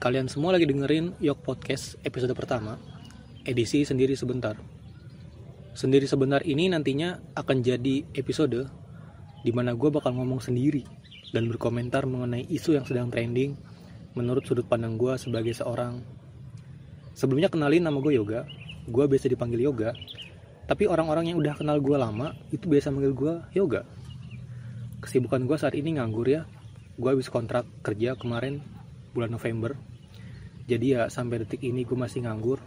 Kalian semua lagi dengerin Yok Podcast episode pertama, edisi sendiri sebentar. Sendiri sebentar ini nantinya akan jadi episode di mana gue bakal ngomong sendiri dan berkomentar mengenai isu yang sedang trending menurut sudut pandang gue sebagai seorang. Sebelumnya kenalin nama gue Yoga, gue biasa dipanggil Yoga, tapi orang-orang yang udah kenal gue lama itu biasa manggil gue Yoga. Kesibukan gue saat ini nganggur ya, gue habis kontrak kerja kemarin bulan November. Jadi ya sampai detik ini gue masih nganggur.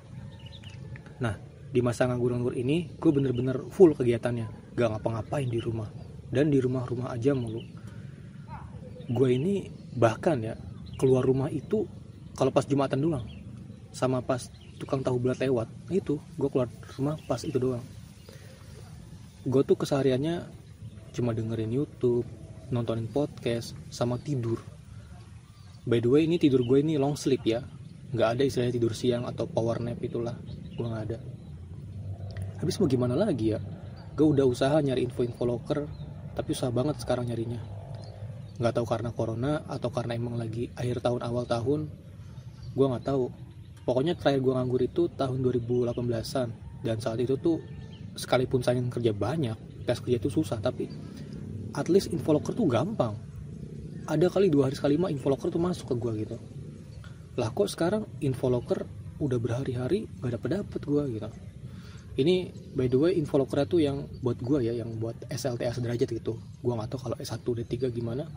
Nah di masa nganggur-nganggur ini gue bener-bener full kegiatannya. Gak ngapa-ngapain di rumah. Dan di rumah-rumah aja mulu. Gue ini bahkan ya keluar rumah itu kalau pas jumatan doang. Sama pas tukang tahu bulat lewat itu gue keluar rumah pas itu doang. Gue tuh kesehariannya cuma dengerin YouTube nontonin podcast sama tidur by the way ini tidur gue ini long sleep ya. Nggak ada istilahnya tidur siang atau power nap itulah. Gue nggak ada. Habis mau gimana lagi ya? Gue udah usaha nyari info-info loker tapi susah banget sekarang nyarinya. Nggak tahu karena corona atau karena emang lagi akhir tahun awal tahun. Gue nggak tahu. Pokoknya terakhir gue nganggur itu tahun 2018an dan saat itu tuh sekalipun saya kerja banyak tes kerja itu susah tapi at least infoloker tuh gampang ada kali dua hari sekali mah infoloker tuh masuk ke gue gitu. Lah kok sekarang infoloker udah berhari-hari gak dapet dapet gue gitu. Ini by the way infoloker tuh yang buat gue ya yang buat SLTA sederajat gitu. Gue nggak tahu kalau S1 D3 gimana.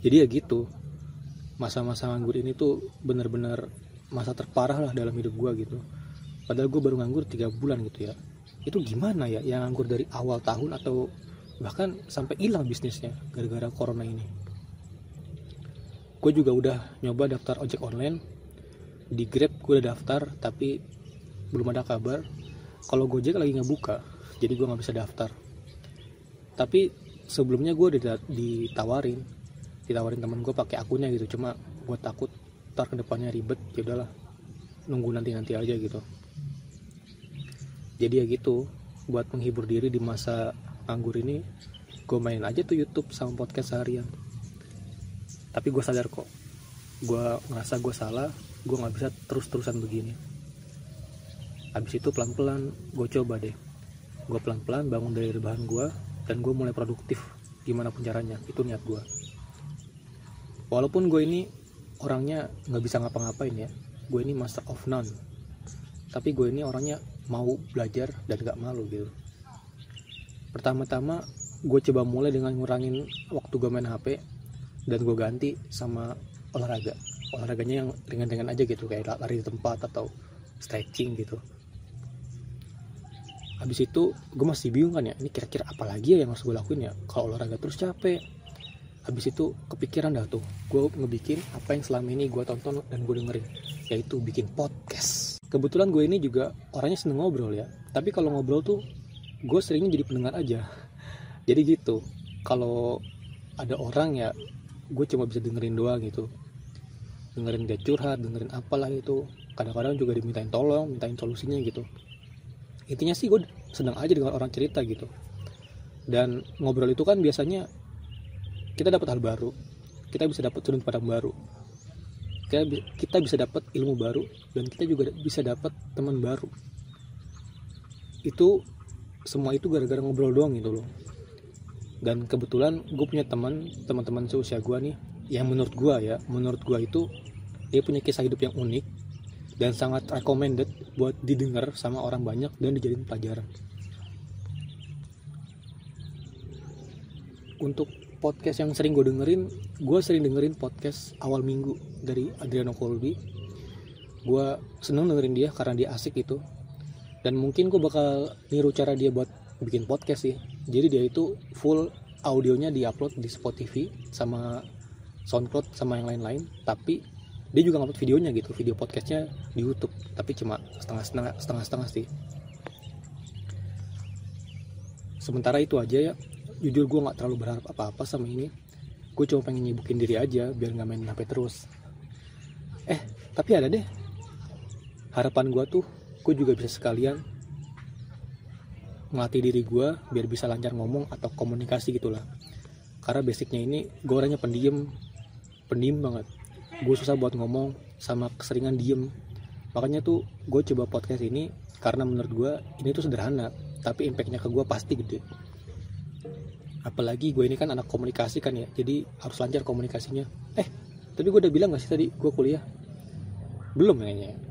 Jadi ya gitu masa-masa nganggur ini tuh bener-bener masa terparah lah dalam hidup gue gitu. Padahal gue baru nganggur tiga bulan gitu ya. Itu gimana ya yang nganggur dari awal tahun atau bahkan sampai hilang bisnisnya gara-gara corona ini. Gue juga udah nyoba daftar ojek online. Di grab gue udah daftar tapi belum ada kabar. Kalau gojek lagi nggak buka jadi gue nggak bisa daftar. Tapi sebelumnya gue udah ditawarin. Ditawarin temen gue pakai akunnya gitu cuma gue takut ntar ke depannya ribet ya udahlah nunggu nanti nanti aja gitu. Jadi ya gitu buat menghibur diri di masa nganggur ini gue main aja tuh YouTube sama podcast seharian. Tapi gue sadar kok gue ngerasa gue salah gue nggak bisa terus-terusan begini. Habis itu pelan-pelan gue coba deh. Gue pelan-pelan bangun dari rebahan gue dan gue mulai produktif gimana pun caranya. Itu niat gue walaupun gue ini orangnya nggak bisa ngapa-ngapain ya gue ini master of none. Tapi gue ini orangnya mau belajar dan gak malu gitu pertama-tama gue coba mulai dengan ngurangin waktu gue main HP dan gue ganti sama olahraga. Olahraganya yang ringan-ringan aja gitu kayak lari di tempat atau stretching gitu. Habis itu gue masih bingung kan ya ini kira-kira apa lagi ya yang harus gue lakuin ya? Kalau olahraga terus capek. Habis itu kepikiran dah tuh gue ngebikin apa yang selama ini gue tonton dan gue dengerin yaitu bikin podcast. Kebetulan gue ini juga orangnya seneng ngobrol ya. Tapi kalau ngobrol tuh gue seringnya jadi pendengar aja. Jadi gitu kalau ada orang ya gue cuma bisa dengerin doang gitu. Dengerin dia curhat dengerin apalah itu kadang-kadang juga dimintain tolong mintain solusinya gitu. Intinya sih gue senang aja dengan orang cerita gitu. Dan ngobrol itu kan biasanya kita dapat hal baru. Kita bisa dapat sudut pandang baru. Kita, kita bisa dapat ilmu baru dan kita juga bisa dapat teman baru. Itu semua itu gara-gara ngobrol doang gitu loh. Dan kebetulan gue punya teman teman-teman seusia gue nih yang menurut gue ya menurut gue itu dia punya kisah hidup yang unik dan sangat recommended buat didengar sama orang banyak dan dijadiin pelajaran. Untuk podcast yang sering gue dengerin gue sering dengerin podcast awal minggu dari Adriano Colby. Gue seneng dengerin dia karena dia asik gitu dan mungkin gue bakal niru cara dia buat bikin podcast sih. Jadi dia itu full audionya diupload di Spotify sama SoundCloud sama yang lain-lain. Tapi dia juga ngupload videonya gitu video podcastnya di YouTube. Tapi cuma setengah-setengah setengah-setengah sih. Sementara itu aja ya. Jujur gue nggak terlalu berharap apa-apa sama ini. Gue cuma pengen nyibukin diri aja biar nggak main HP terus. Eh tapi ada deh. Harapan gue tuh gue juga bisa sekalian melatih diri gue biar bisa lancar ngomong atau komunikasi gitulah. Karena basicnya ini gue orangnya pendiam pendiam banget. Gue susah buat ngomong sama keseringan diem. Makanya tuh gue coba podcast ini karena menurut gue ini tuh sederhana tapi impactnya ke gue pasti gede. Apalagi gue ini kan anak komunikasi kan ya jadi harus lancar komunikasinya. Eh tapi gue udah bilang gak sih tadi gue kuliah? Belum kayaknya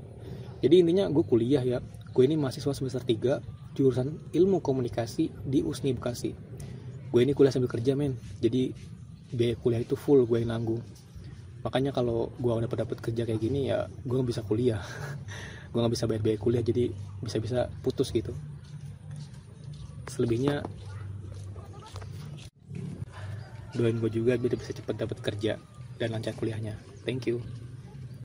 jadi intinya gue kuliah ya. Gue ini mahasiswa semester 3 jurusan ilmu komunikasi di USNI Bekasi. Gue ini kuliah sambil kerja men. Jadi biaya kuliah itu full gue yang nanggung. Makanya kalau gue udah dapat kerja kayak gini ya gue nggak bisa kuliah. Gue nggak bisa bayar biaya kuliah jadi bisa-bisa putus gitu. Selebihnya doain gue juga biar bisa cepat dapat kerja dan lancar kuliahnya. Thank you